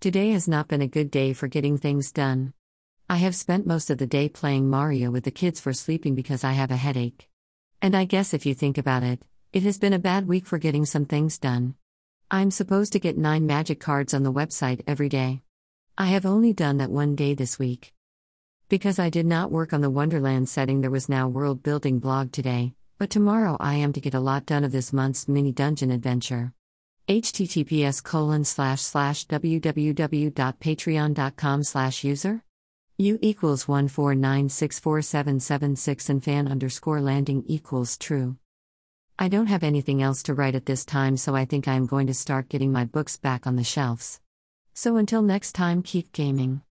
Today has not been a good day for getting things done. I have spent most of the day playing Mario with the kids for sleeping because I have a headache. And I guess if you think about it, it has been a bad week for getting some things done. I'm supposed to get 9 magic cards on the website every day. I have only done that one day this week. Because I did not work on the Wonderland setting, there was now world building blog today, but tomorrow I am to get a lot done of this month's mini dungeon adventure https colon slash slash www.patreon.com slash user u equals 149647776 and fan underscore landing equals true. I don't have anything else to write at this time so i think i am going to start getting my books back on the shelves. So until next time keep gaming